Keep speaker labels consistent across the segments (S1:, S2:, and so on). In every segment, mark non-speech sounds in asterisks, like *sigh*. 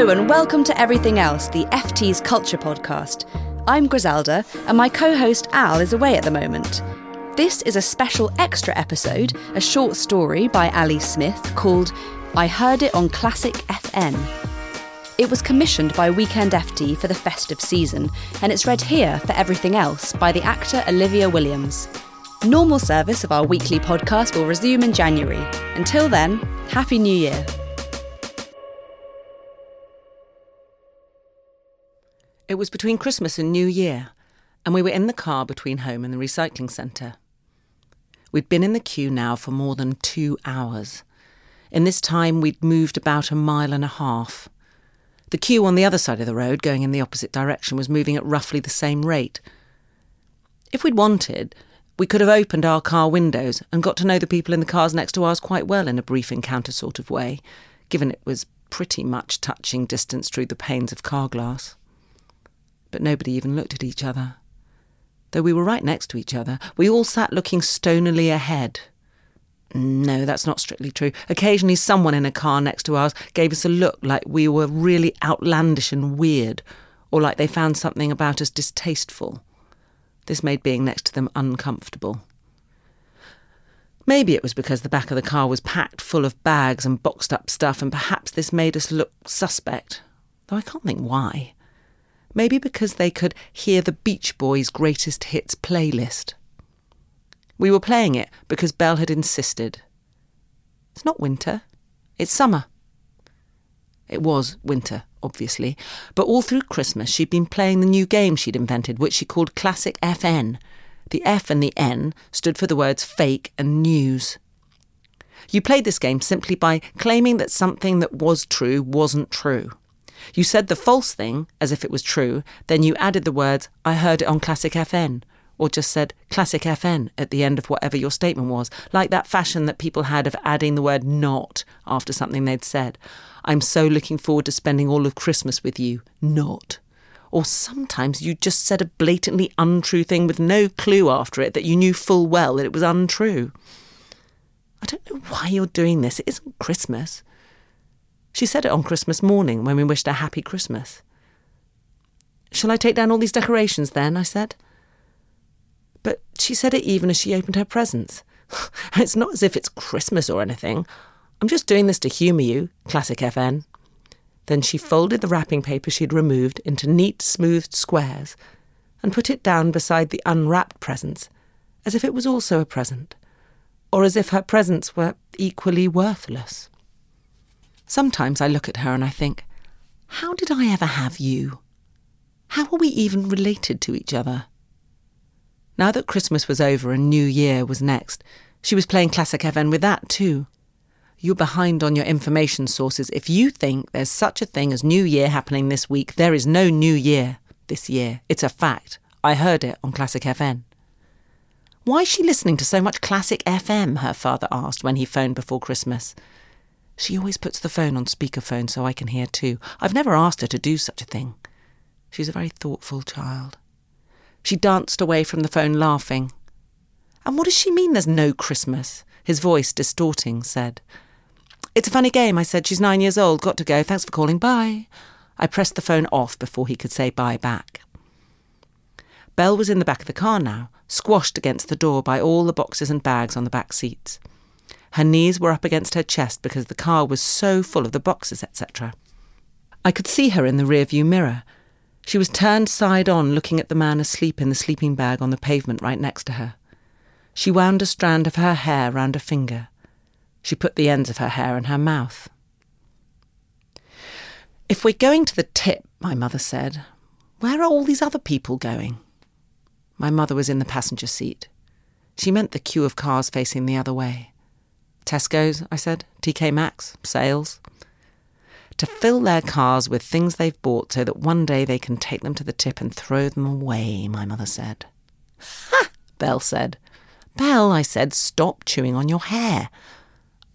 S1: Hello, and welcome to Everything Else, the FT's Culture Podcast. I'm Griselda, and my co host Al is away at the moment. This is a special extra episode, a short story by Ali Smith called I Heard It on Classic FN. It was commissioned by Weekend FT for the festive season, and it's read here for Everything Else by the actor Olivia Williams. Normal service of our weekly podcast will resume in January. Until then, Happy New Year.
S2: It was between Christmas and New Year, and we were in the car between home and the recycling centre. We'd been in the queue now for more than two hours. In this time, we'd moved about a mile and a half. The queue on the other side of the road, going in the opposite direction, was moving at roughly the same rate. If we'd wanted, we could have opened our car windows and got to know the people in the cars next to ours quite well in a brief encounter sort of way, given it was pretty much touching distance through the panes of car glass but nobody even looked at each other. Though we were right next to each other, we all sat looking stonily ahead. No, that's not strictly true. Occasionally, someone in a car next to ours gave us a look like we were really outlandish and weird, or like they found something about us distasteful. This made being next to them uncomfortable. Maybe it was because the back of the car was packed full of bags and boxed up stuff, and perhaps this made us look suspect, though I can't think why. Maybe because they could hear the Beach Boys' greatest hits playlist. We were playing it because Belle had insisted. It's not winter, it's summer. It was winter, obviously, but all through Christmas she'd been playing the new game she'd invented, which she called Classic FN. The F and the N stood for the words fake and news. You played this game simply by claiming that something that was true wasn't true. You said the false thing as if it was true, then you added the words, I heard it on Classic FN, or just said Classic FN at the end of whatever your statement was, like that fashion that people had of adding the word not after something they'd said. I'm so looking forward to spending all of Christmas with you. Not. Or sometimes you just said a blatantly untrue thing with no clue after it that you knew full well that it was untrue. I don't know why you're doing this. It isn't Christmas. She said it on Christmas morning when we wished her happy Christmas. Shall I take down all these decorations then? I said. But she said it even as she opened her presents. *laughs* it's not as if it's Christmas or anything. I'm just doing this to humour you, classic FN. Then she folded the wrapping paper she'd removed into neat, smoothed squares and put it down beside the unwrapped presents, as if it was also a present, or as if her presents were equally worthless. Sometimes I look at her and I think, how did I ever have you? How are we even related to each other? Now that Christmas was over and New Year was next, she was playing Classic FN with that too. You're behind on your information sources. If you think there's such a thing as New Year happening this week, there is no New Year this year. It's a fact. I heard it on Classic FN. Why is she listening to so much Classic FM? her father asked when he phoned before Christmas. She always puts the phone on speakerphone so I can hear too. I've never asked her to do such a thing. She's a very thoughtful child. She danced away from the phone laughing. And what does she mean there's no Christmas? His voice, distorting, said. It's a funny game, I said. She's nine years old. Got to go. Thanks for calling. Bye. I pressed the phone off before he could say bye back. Belle was in the back of the car now, squashed against the door by all the boxes and bags on the back seats. Her knees were up against her chest because the car was so full of the boxes, etc. I could see her in the rearview mirror. She was turned side on, looking at the man asleep in the sleeping bag on the pavement right next to her. She wound a strand of her hair round a finger. She put the ends of her hair in her mouth. If we're going to the tip, my mother said, where are all these other people going? My mother was in the passenger seat. She meant the queue of cars facing the other way. Tesco's, I said. TK Maxx, sales. To fill their cars with things they've bought so that one day they can take them to the tip and throw them away, my mother said. Ha! Belle said. Belle, I said, stop chewing on your hair.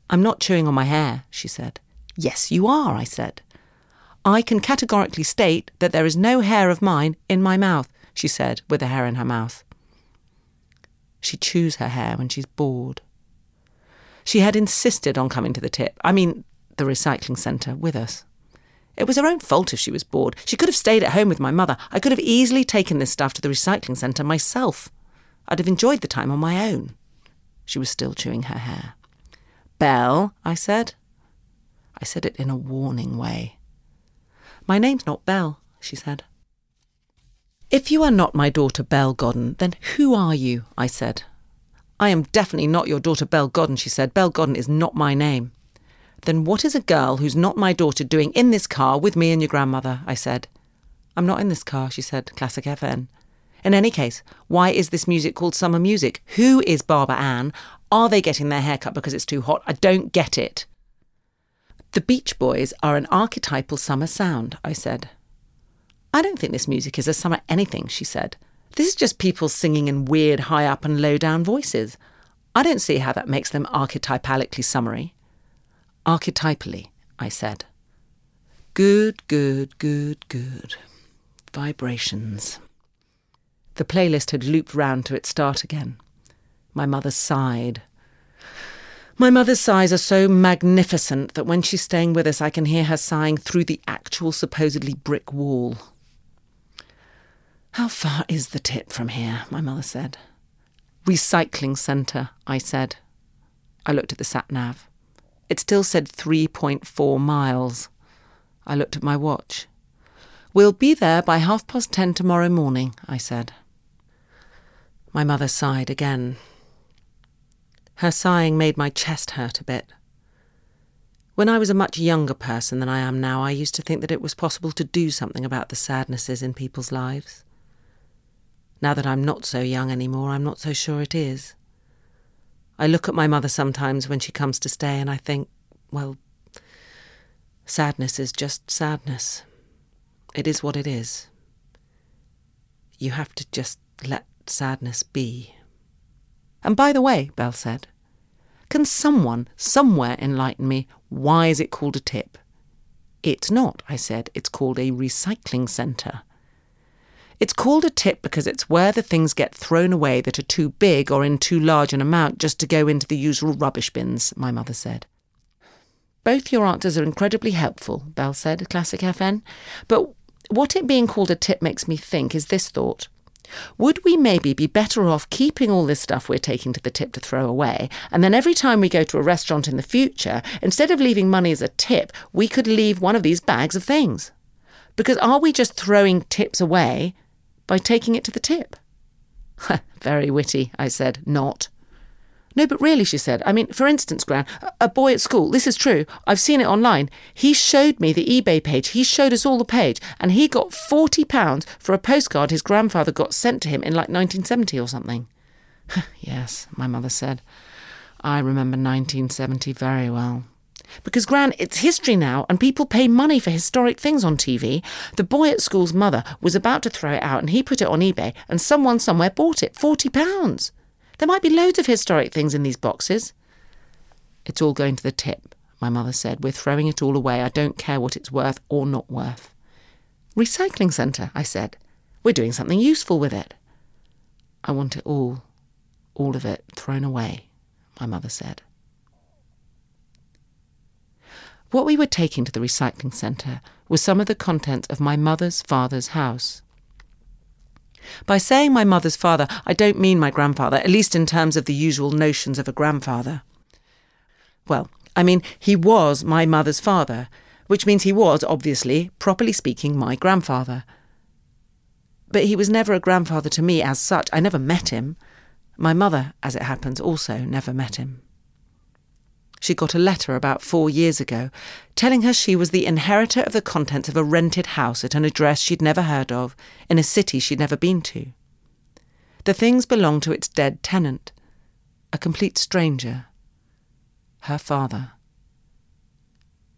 S2: I'm not chewing on my hair, she said. Yes, you are, I said. I can categorically state that there is no hair of mine in my mouth, she said, with a hair in her mouth. She chews her hair when she's bored. She had insisted on coming to the tip, I mean, the recycling centre, with us. It was her own fault if she was bored. She could have stayed at home with my mother. I could have easily taken this stuff to the recycling centre myself. I'd have enjoyed the time on my own. She was still chewing her hair. Belle, I said. I said it in a warning way. My name's not Belle, she said. If you are not my daughter Belle Godden, then who are you? I said. I am definitely not your daughter Belle Godden, she said. Belle Godden is not my name. Then what is a girl who's not my daughter doing in this car with me and your grandmother? I said. I'm not in this car, she said. Classic FN. In any case, why is this music called summer music? Who is Barbara Ann? Are they getting their hair cut because it's too hot? I don't get it. The Beach Boys are an archetypal summer sound, I said. I don't think this music is a summer anything, she said. This is just people singing in weird high up and low down voices. I don't see how that makes them archetypalically summery. Archetypally, I said. Good, good, good, good. Vibrations. The playlist had looped round to its start again. My mother sighed. My mother's sighs are so magnificent that when she's staying with us, I can hear her sighing through the actual supposedly brick wall. How far is the tip from here? my mother said. Recycling centre, I said. I looked at the sat nav. It still said 3.4 miles. I looked at my watch. We'll be there by half past ten tomorrow morning, I said. My mother sighed again. Her sighing made my chest hurt a bit. When I was a much younger person than I am now, I used to think that it was possible to do something about the sadnesses in people's lives. Now that I'm not so young anymore, I'm not so sure it is. I look at my mother sometimes when she comes to stay and I think, well, sadness is just sadness. It is what it is. You have to just let sadness be. And by the way, Belle said, can someone somewhere enlighten me why is it called a tip? It's not, I said, it's called a recycling centre. It's called a tip because it's where the things get thrown away that are too big or in too large an amount just to go into the usual rubbish bins, my mother said. Both your answers are incredibly helpful, Belle said, Classic FN. But what it being called a tip makes me think is this thought. Would we maybe be better off keeping all this stuff we're taking to the tip to throw away, and then every time we go to a restaurant in the future, instead of leaving money as a tip, we could leave one of these bags of things? Because are we just throwing tips away by taking it to the tip. *laughs* Very witty, I said, not. No, but really, she said. I mean, for instance, Gran, a boy at school, this is true, I've seen it online. He showed me the eBay page. He showed us all the page, and he got £40 for a postcard his grandfather got sent to him in like 1970 or something. *laughs* yes, my mother said. I remember 1970 very well. Because, Gran, it's history now, and people pay money for historic things on TV. The boy at school's mother was about to throw it out, and he put it on eBay, and someone somewhere bought it. Forty pounds. There might be loads of historic things in these boxes. It's all going to the tip, my mother said. We're throwing it all away. I don't care what it's worth or not worth. Recycling centre, I said. We're doing something useful with it. I want it all, all of it, thrown away, my mother said. What we were taking to the recycling centre was some of the contents of my mother's father's house. By saying my mother's father, I don't mean my grandfather, at least in terms of the usual notions of a grandfather. Well, I mean, he was my mother's father, which means he was, obviously, properly speaking, my grandfather. But he was never a grandfather to me as such. I never met him. My mother, as it happens, also never met him. She got a letter about four years ago telling her she was the inheritor of the contents of a rented house at an address she'd never heard of, in a city she'd never been to. The things belonged to its dead tenant, a complete stranger, her father.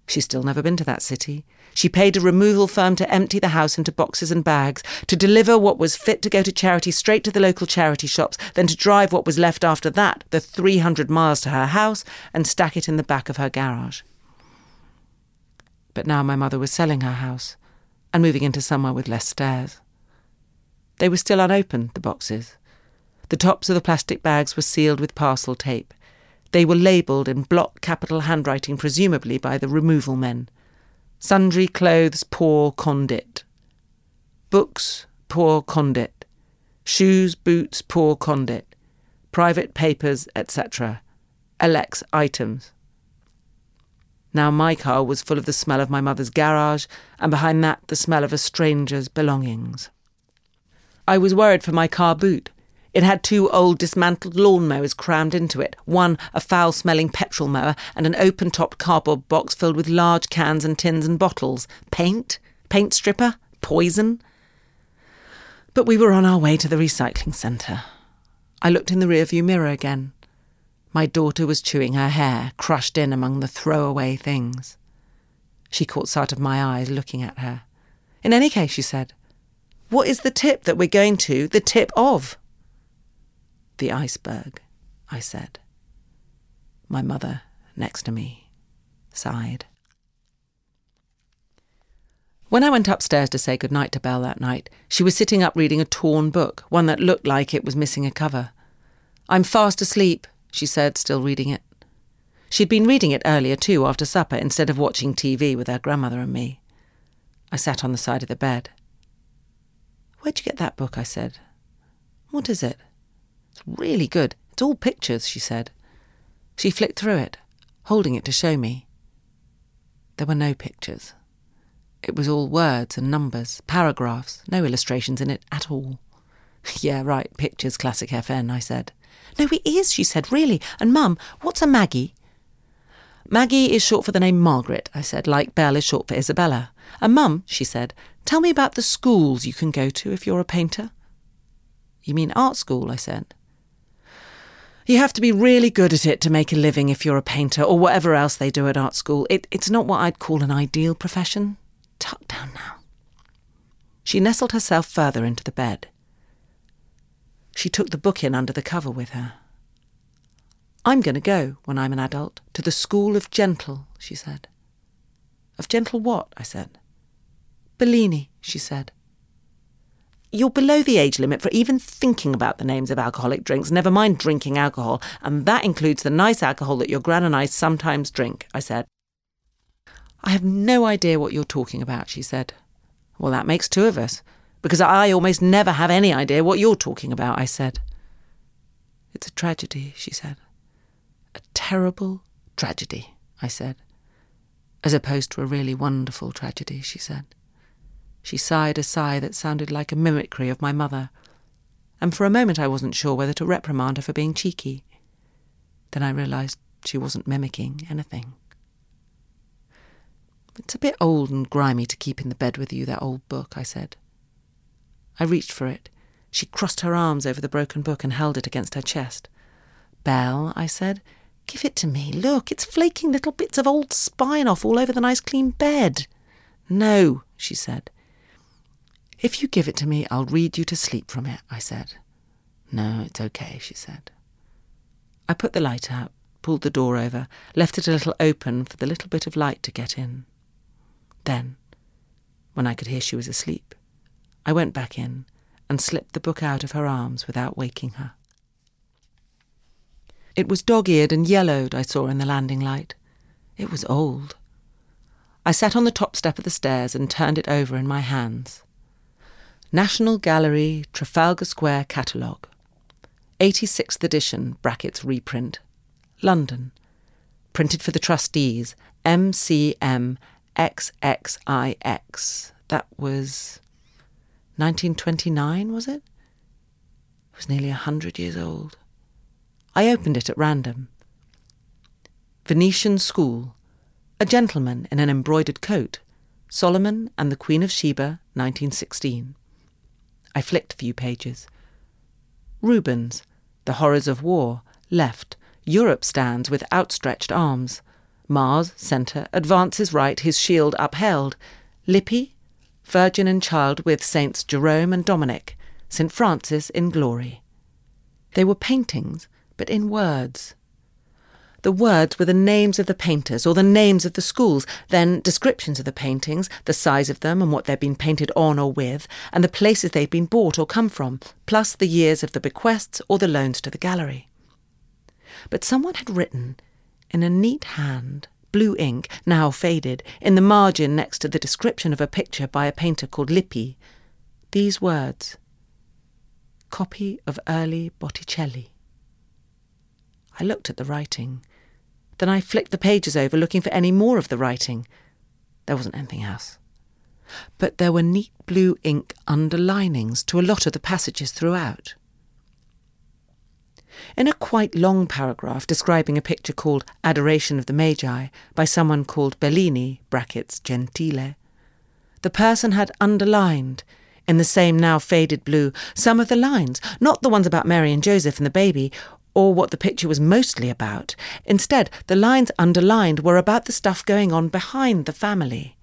S2: She's still never been to that city. She paid a removal firm to empty the house into boxes and bags, to deliver what was fit to go to charity straight to the local charity shops, then to drive what was left after that the 300 miles to her house and stack it in the back of her garage. But now my mother was selling her house and moving into somewhere with less stairs. They were still unopened, the boxes. The tops of the plastic bags were sealed with parcel tape. They were labelled in block capital handwriting, presumably by the removal men. Sundry clothes poor condit. Books poor condit. Shoes, boots poor condit. Private papers, etc. Alex items. Now my car was full of the smell of my mother's garage, and behind that the smell of a stranger's belongings. I was worried for my car boot. It had two old dismantled lawn mowers crammed into it, one a foul smelling petrol mower, and an open topped cardboard box filled with large cans and tins and bottles. Paint? Paint stripper? Poison? But we were on our way to the recycling centre. I looked in the rearview mirror again. My daughter was chewing her hair, crushed in among the throwaway things. She caught sight of my eyes looking at her. In any case, she said, What is the tip that we're going to, the tip of? The iceberg, I said. My mother, next to me, sighed. When I went upstairs to say good night to Belle that night, she was sitting up reading a torn book, one that looked like it was missing a cover. I'm fast asleep, she said, still reading it. She'd been reading it earlier, too, after supper, instead of watching TV with her grandmother and me. I sat on the side of the bed. Where'd you get that book? I said. What is it? It's really good. It's all pictures, she said. She flicked through it, holding it to show me. There were no pictures. It was all words and numbers, paragraphs, no illustrations in it at all. *laughs* yeah, right, pictures, classic FN, I said. No, it is, she said, really. And Mum, what's a Maggie? Maggie is short for the name Margaret, I said, like Belle is short for Isabella. And Mum, she said, tell me about the schools you can go to if you're a painter. You mean art school, I said. You have to be really good at it to make a living if you're a painter or whatever else they do at art school. It, it's not what I'd call an ideal profession. Tuck down now. She nestled herself further into the bed. She took the book in under the cover with her. I'm going to go, when I'm an adult, to the School of Gentle, she said. Of gentle what? I said. Bellini, she said. You're below the age limit for even thinking about the names of alcoholic drinks, never mind drinking alcohol, and that includes the nice alcohol that your gran and I sometimes drink, I said. I have no idea what you're talking about, she said. Well, that makes two of us because I almost never have any idea what you're talking about, I said. It's a tragedy, she said. A terrible tragedy, I said. As opposed to a really wonderful tragedy, she said. She sighed a sigh that sounded like a mimicry of my mother, and for a moment I wasn't sure whether to reprimand her for being cheeky. Then I realized she wasn't mimicking anything. It's a bit old and grimy to keep in the bed with you, that old book, I said. I reached for it. She crossed her arms over the broken book and held it against her chest. Belle, I said, give it to me. Look, it's flaking little bits of old spine off all over the nice clean bed. No, she said. If you give it to me, I'll read you to sleep from it, I said. No, it's okay, she said. I put the light out, pulled the door over, left it a little open for the little bit of light to get in. Then, when I could hear she was asleep, I went back in and slipped the book out of her arms without waking her. It was dog eared and yellowed, I saw in the landing light. It was old. I sat on the top step of the stairs and turned it over in my hands. National Gallery, Trafalgar Square Catalogue. 86th edition, brackets reprint. London. Printed for the trustees, MCM XXIX. That was 1929, was it? It was nearly a hundred years old. I opened it at random. Venetian School. A gentleman in an embroidered coat. Solomon and the Queen of Sheba, 1916. I flicked a few pages. Rubens. The Horrors of War. Left. Europe stands with outstretched arms. Mars, centre, advances right, his shield upheld. Lippi, Virgin and Child with Saints Jerome and Dominic, St. Francis in glory. They were paintings, but in words. The words were the names of the painters or the names of the schools, then descriptions of the paintings, the size of them and what they'd been painted on or with, and the places they'd been bought or come from, plus the years of the bequests or the loans to the gallery. But someone had written, in a neat hand, blue ink, now faded, in the margin next to the description of a picture by a painter called Lippi, these words Copy of early Botticelli. I looked at the writing. Then I flicked the pages over looking for any more of the writing. There wasn't anything else. But there were neat blue ink underlinings to a lot of the passages throughout. In a quite long paragraph describing a picture called Adoration of the Magi by someone called Bellini, brackets Gentile, the person had underlined, in the same now faded blue, some of the lines, not the ones about Mary and Joseph and the baby, or what the picture was mostly about. Instead, the lines underlined were about the stuff going on behind the family.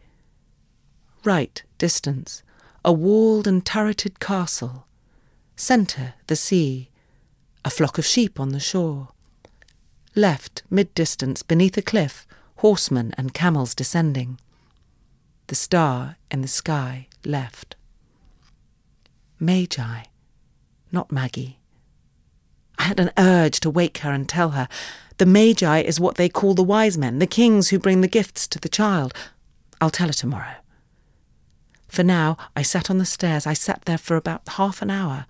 S2: Right, distance, a walled and turreted castle. Centre, the sea, a flock of sheep on the shore. Left, mid distance, beneath a cliff, horsemen and camels descending. The star in the sky left. Magi, not Maggie. I had an urge to wake her and tell her. The Magi is what they call the wise men, the kings who bring the gifts to the child. I'll tell her tomorrow. For now, I sat on the stairs. I sat there for about half an hour.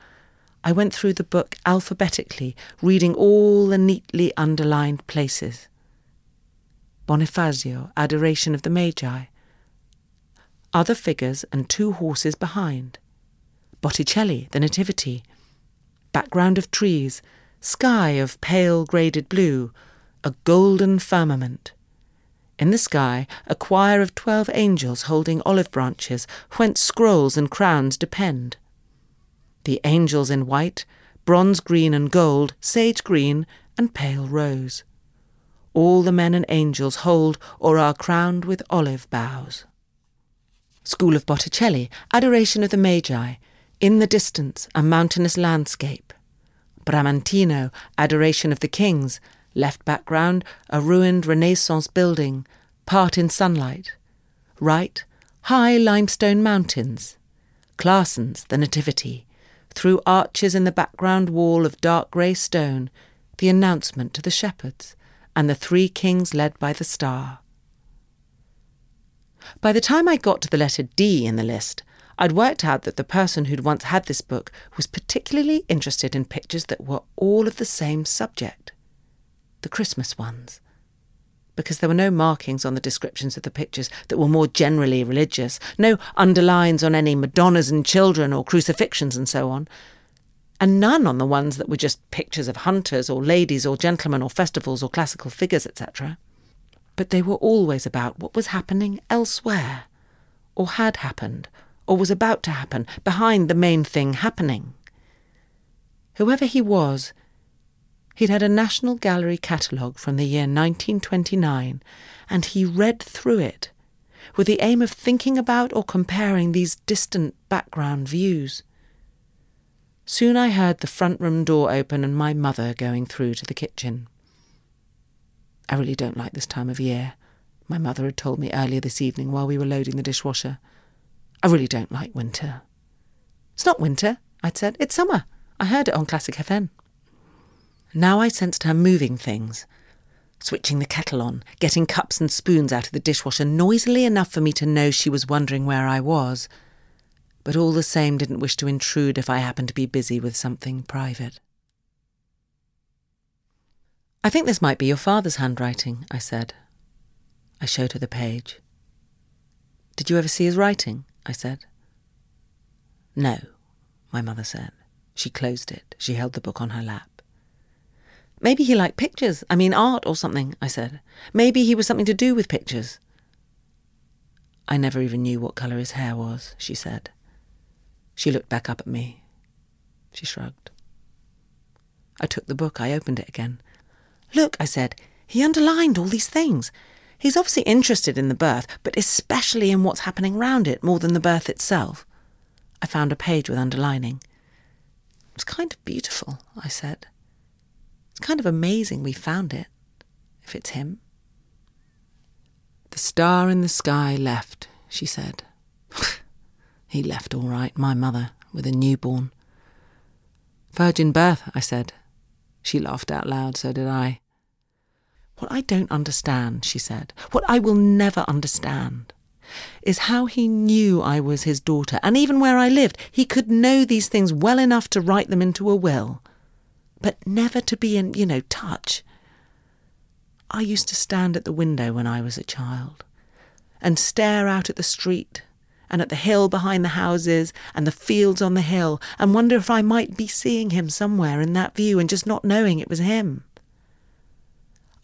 S2: I went through the book alphabetically, reading all the neatly underlined places. Bonifacio, Adoration of the Magi. Other figures and two horses behind. Botticelli, the Nativity background of trees, sky of pale graded blue, a golden firmament. In the sky, a choir of twelve angels holding olive branches, whence scrolls and crowns depend. The angels in white, bronze green and gold, sage green, and pale rose. All the men and angels hold or are crowned with olive boughs. School of Botticelli, Adoration of the Magi, in the distance, a mountainous landscape. Bramantino, Adoration of the Kings. Left background, a ruined Renaissance building, part in sunlight. Right, high limestone mountains. Claessens, the Nativity. Through arches in the background wall of dark grey stone, the announcement to the shepherds, and the three kings led by the star. By the time I got to the letter D in the list, I'd worked out that the person who'd once had this book was particularly interested in pictures that were all of the same subject the Christmas ones. Because there were no markings on the descriptions of the pictures that were more generally religious, no underlines on any Madonnas and children or crucifixions and so on, and none on the ones that were just pictures of hunters or ladies or gentlemen or festivals or classical figures, etc. But they were always about what was happening elsewhere, or had happened, or was about to happen, behind the main thing happening. Whoever he was, he'd had a National Gallery catalogue from the year 1929, and he read through it with the aim of thinking about or comparing these distant background views. Soon I heard the front room door open and my mother going through to the kitchen. I really don't like this time of year, my mother had told me earlier this evening while we were loading the dishwasher. I really don't like winter. It's not winter, I'd said. It's summer. I heard it on Classic FN. Now I sensed her moving things, switching the kettle on, getting cups and spoons out of the dishwasher noisily enough for me to know she was wondering where I was, but all the same didn't wish to intrude if I happened to be busy with something private. I think this might be your father's handwriting, I said. I showed her the page. Did you ever see his writing? I said. No, my mother said. She closed it. She held the book on her lap. Maybe he liked pictures. I mean, art or something, I said. Maybe he was something to do with pictures. I never even knew what colour his hair was, she said. She looked back up at me. She shrugged. I took the book. I opened it again. Look, I said, he underlined all these things. He's obviously interested in the birth, but especially in what's happening round it more than the birth itself. I found a page with underlining. It's kind of beautiful, I said. It's kind of amazing we found it, if it's him. The star in the sky left, she said. *laughs* he left all right, my mother, with a newborn. Virgin birth, I said. She laughed out loud, so did I. What I don't understand, she said, what I will never understand, is how he knew I was his daughter, and even where I lived, he could know these things well enough to write them into a will, but never to be in, you know, touch. I used to stand at the window when I was a child and stare out at the street and at the hill behind the houses and the fields on the hill and wonder if I might be seeing him somewhere in that view and just not knowing it was him.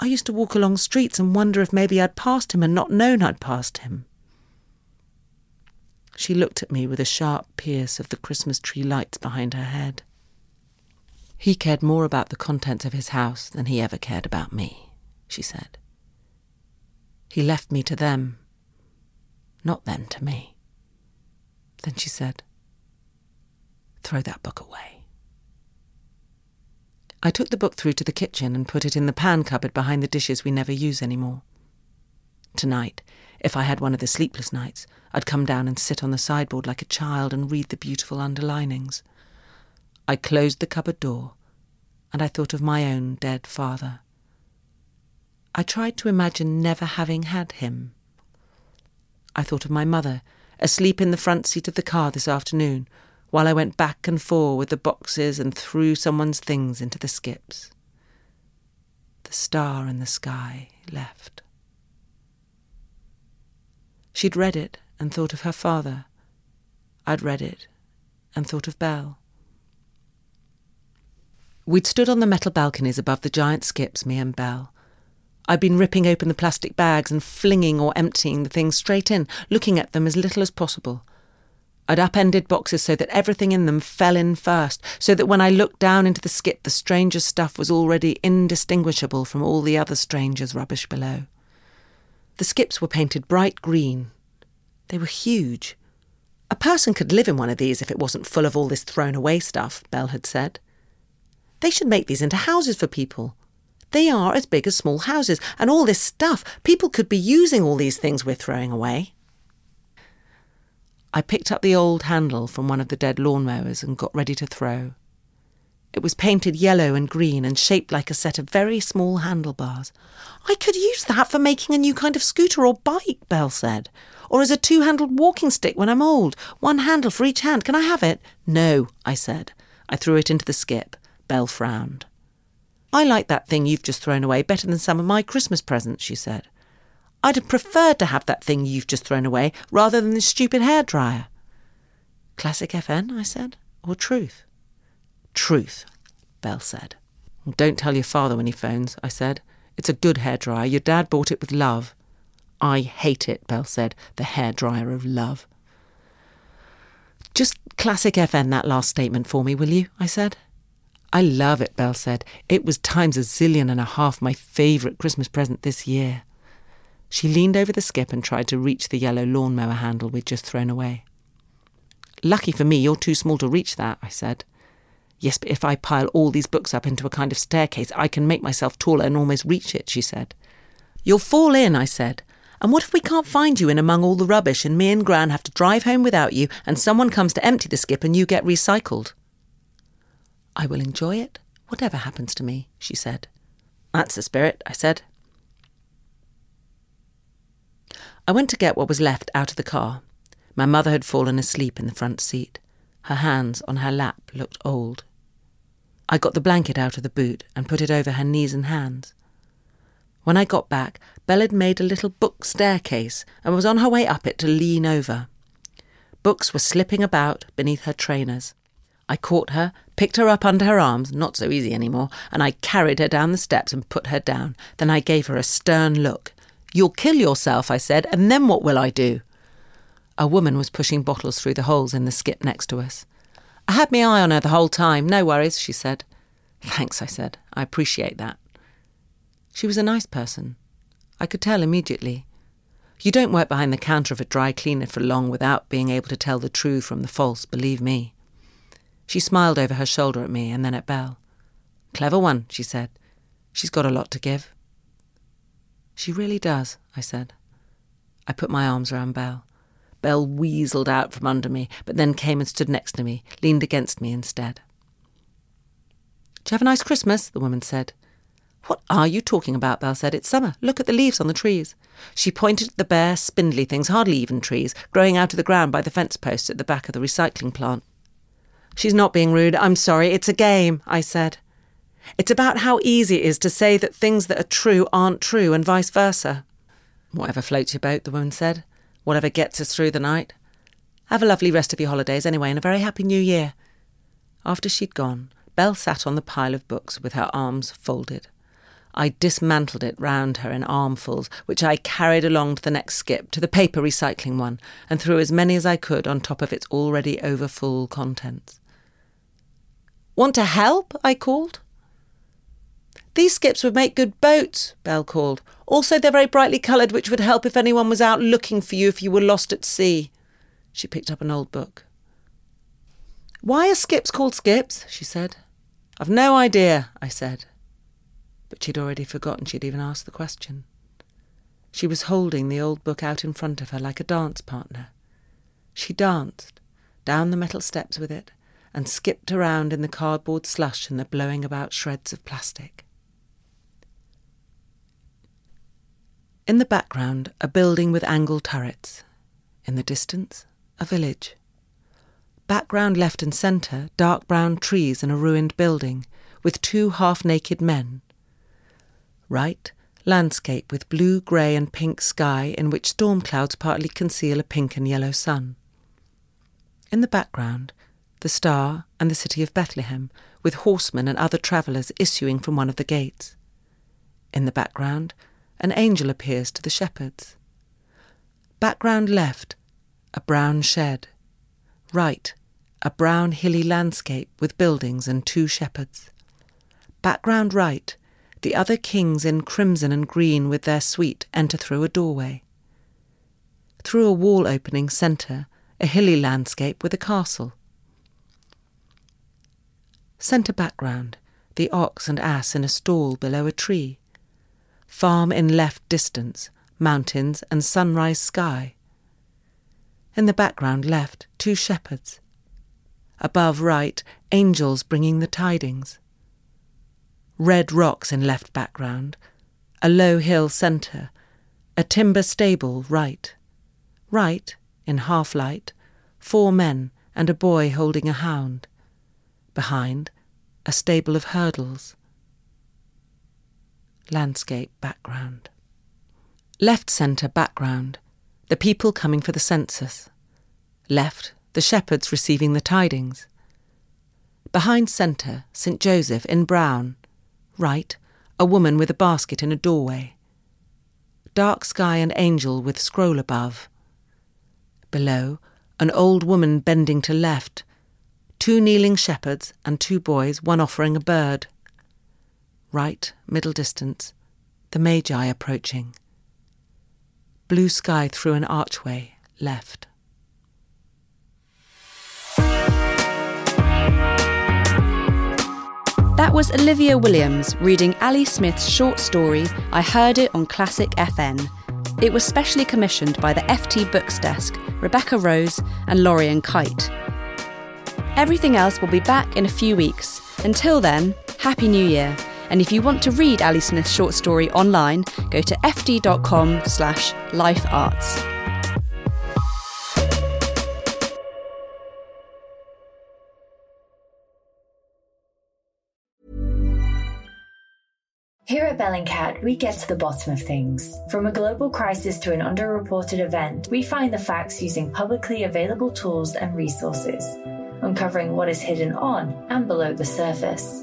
S2: I used to walk along streets and wonder if maybe I'd passed him and not known I'd passed him. She looked at me with a sharp pierce of the Christmas tree lights behind her head. He cared more about the contents of his house than he ever cared about me, she said. He left me to them, not them to me. Then she said, Throw that book away. I took the book through to the kitchen and put it in the pan cupboard behind the dishes we never use any more. Tonight, if I had one of the sleepless nights, I'd come down and sit on the sideboard like a child and read the beautiful underlinings. I closed the cupboard door, and I thought of my own dead father. I tried to imagine never having had him. I thought of my mother, asleep in the front seat of the car this afternoon, while I went back and forth with the boxes and threw someone's things into the skips. The star in the sky left. She'd read it and thought of her father. I'd read it and thought of Belle. We'd stood on the metal balconies above the giant skips, me and Belle. I'd been ripping open the plastic bags and flinging or emptying the things straight in, looking at them as little as possible. I'd upended boxes so that everything in them fell in first, so that when I looked down into the skip, the stranger's stuff was already indistinguishable from all the other stranger's rubbish below. The skips were painted bright green. They were huge. A person could live in one of these if it wasn't full of all this thrown away stuff, Belle had said. They should make these into houses for people. They are as big as small houses, and all this stuff. People could be using all these things we're throwing away. I picked up the old handle from one of the dead lawnmowers and got ready to throw. It was painted yellow and green and shaped like a set of very small handlebars. I could use that for making a new kind of scooter or bike, Belle said. Or as a two handled walking stick when I'm old. One handle for each hand. Can I have it? No, I said. I threw it into the skip. Belle frowned. I like that thing you've just thrown away better than some of my Christmas presents, she said. I'd have preferred to have that thing you've just thrown away rather than this stupid hairdryer. Classic FN, I said, or truth? Truth, Belle said. Don't tell your father when he phones, I said. It's a good hairdryer. Your dad bought it with love. I hate it, Belle said, the hairdryer of love. Just classic FN that last statement for me, will you? I said. I love it, Belle said. It was times a zillion and a half my favourite Christmas present this year. She leaned over the skip and tried to reach the yellow lawnmower handle we'd just thrown away. Lucky for me, you're too small to reach that, I said. Yes, but if I pile all these books up into a kind of staircase, I can make myself taller and almost reach it, she said. You'll fall in, I said. And what if we can't find you in among all the rubbish and me and Gran have to drive home without you and someone comes to empty the skip and you get recycled? I will enjoy it, whatever happens to me, she said. That's the spirit, I said. I went to get what was left out of the car. My mother had fallen asleep in the front seat. Her hands on her lap looked old. I got the blanket out of the boot and put it over her knees and hands. When I got back, Belle had made a little book staircase and was on her way up it to lean over. Books were slipping about beneath her trainers. I caught her, picked her up under her arms, not so easy any more, and I carried her down the steps and put her down. Then I gave her a stern look. You'll kill yourself, I said, and then what will I do? A woman was pushing bottles through the holes in the skip next to us. I had my eye on her the whole time. No worries, she said. Thanks, I said. I appreciate that. She was a nice person. I could tell immediately. You don't work behind the counter of a dry cleaner for long without being able to tell the true from the false, believe me. She smiled over her shoulder at me and then at Belle. Clever one, she said. She's got a lot to give. She really does, I said. I put my arms around Belle. Belle weaseled out from under me, but then came and stood next to me, leaned against me instead. Did you have a nice Christmas? the woman said. What are you talking about? Belle said. It's summer. Look at the leaves on the trees. She pointed at the bare, spindly things, hardly even trees, growing out of the ground by the fence posts at the back of the recycling plant. She's not being rude. I'm sorry. It's a game, I said. It's about how easy it is to say that things that are true aren't true and vice versa. Whatever floats your boat, the woman said. Whatever gets us through the night. Have a lovely rest of your holidays anyway, and a very happy new year. After she'd gone, Belle sat on the pile of books with her arms folded. I dismantled it round her in armfuls, which I carried along to the next skip, to the paper recycling one, and threw as many as I could on top of its already overfull contents. Want to help? I called. These skips would make good boats, Belle called. Also, they're very brightly coloured, which would help if anyone was out looking for you if you were lost at sea. She picked up an old book. Why are skips called skips? she said. I've no idea, I said but she'd already forgotten she'd even asked the question. She was holding the old book out in front of her like a dance partner. She danced down the metal steps with it and skipped around in the cardboard slush and the blowing about shreds of plastic. In the background, a building with angled turrets. In the distance, a village. Background left and centre, dark brown trees and a ruined building, with two half naked men Right, landscape with blue, grey, and pink sky in which storm clouds partly conceal a pink and yellow sun. In the background, the star and the city of Bethlehem, with horsemen and other travellers issuing from one of the gates. In the background, an angel appears to the shepherds. Background left, a brown shed. Right, a brown hilly landscape with buildings and two shepherds. Background right, the other kings in crimson and green with their suite enter through a doorway. Through a wall opening centre, a hilly landscape with a castle. Centre background, the ox and ass in a stall below a tree. Farm in left distance, mountains and sunrise sky. In the background left, two shepherds. Above right, angels bringing the tidings red rocks in left background, a low hill centre, a timber stable right. Right, in half light, four men and a boy holding a hound. Behind, a stable of hurdles. Landscape background. Left centre background, the people coming for the census. Left, the shepherds receiving the tidings. Behind centre, St. Joseph in brown, Right, a woman with a basket in a doorway. Dark sky and angel with scroll above. Below, an old woman bending to left. Two kneeling shepherds and two boys, one offering a bird. Right, middle distance, the Magi approaching. Blue sky through an archway, left.
S1: That was Olivia Williams reading Ali Smith's short story, I Heard It on Classic FN. It was specially commissioned by the FT Books Desk, Rebecca Rose, and Lorien Kite. Everything else will be back in a few weeks. Until then, Happy New Year. And if you want to read Ali Smith's short story online, go to ft.com slash lifearts.
S3: Here at Bellingcat, we get to the bottom of things. From a global crisis to an underreported event, we find the facts using publicly available tools and resources, uncovering what is hidden on and below the surface.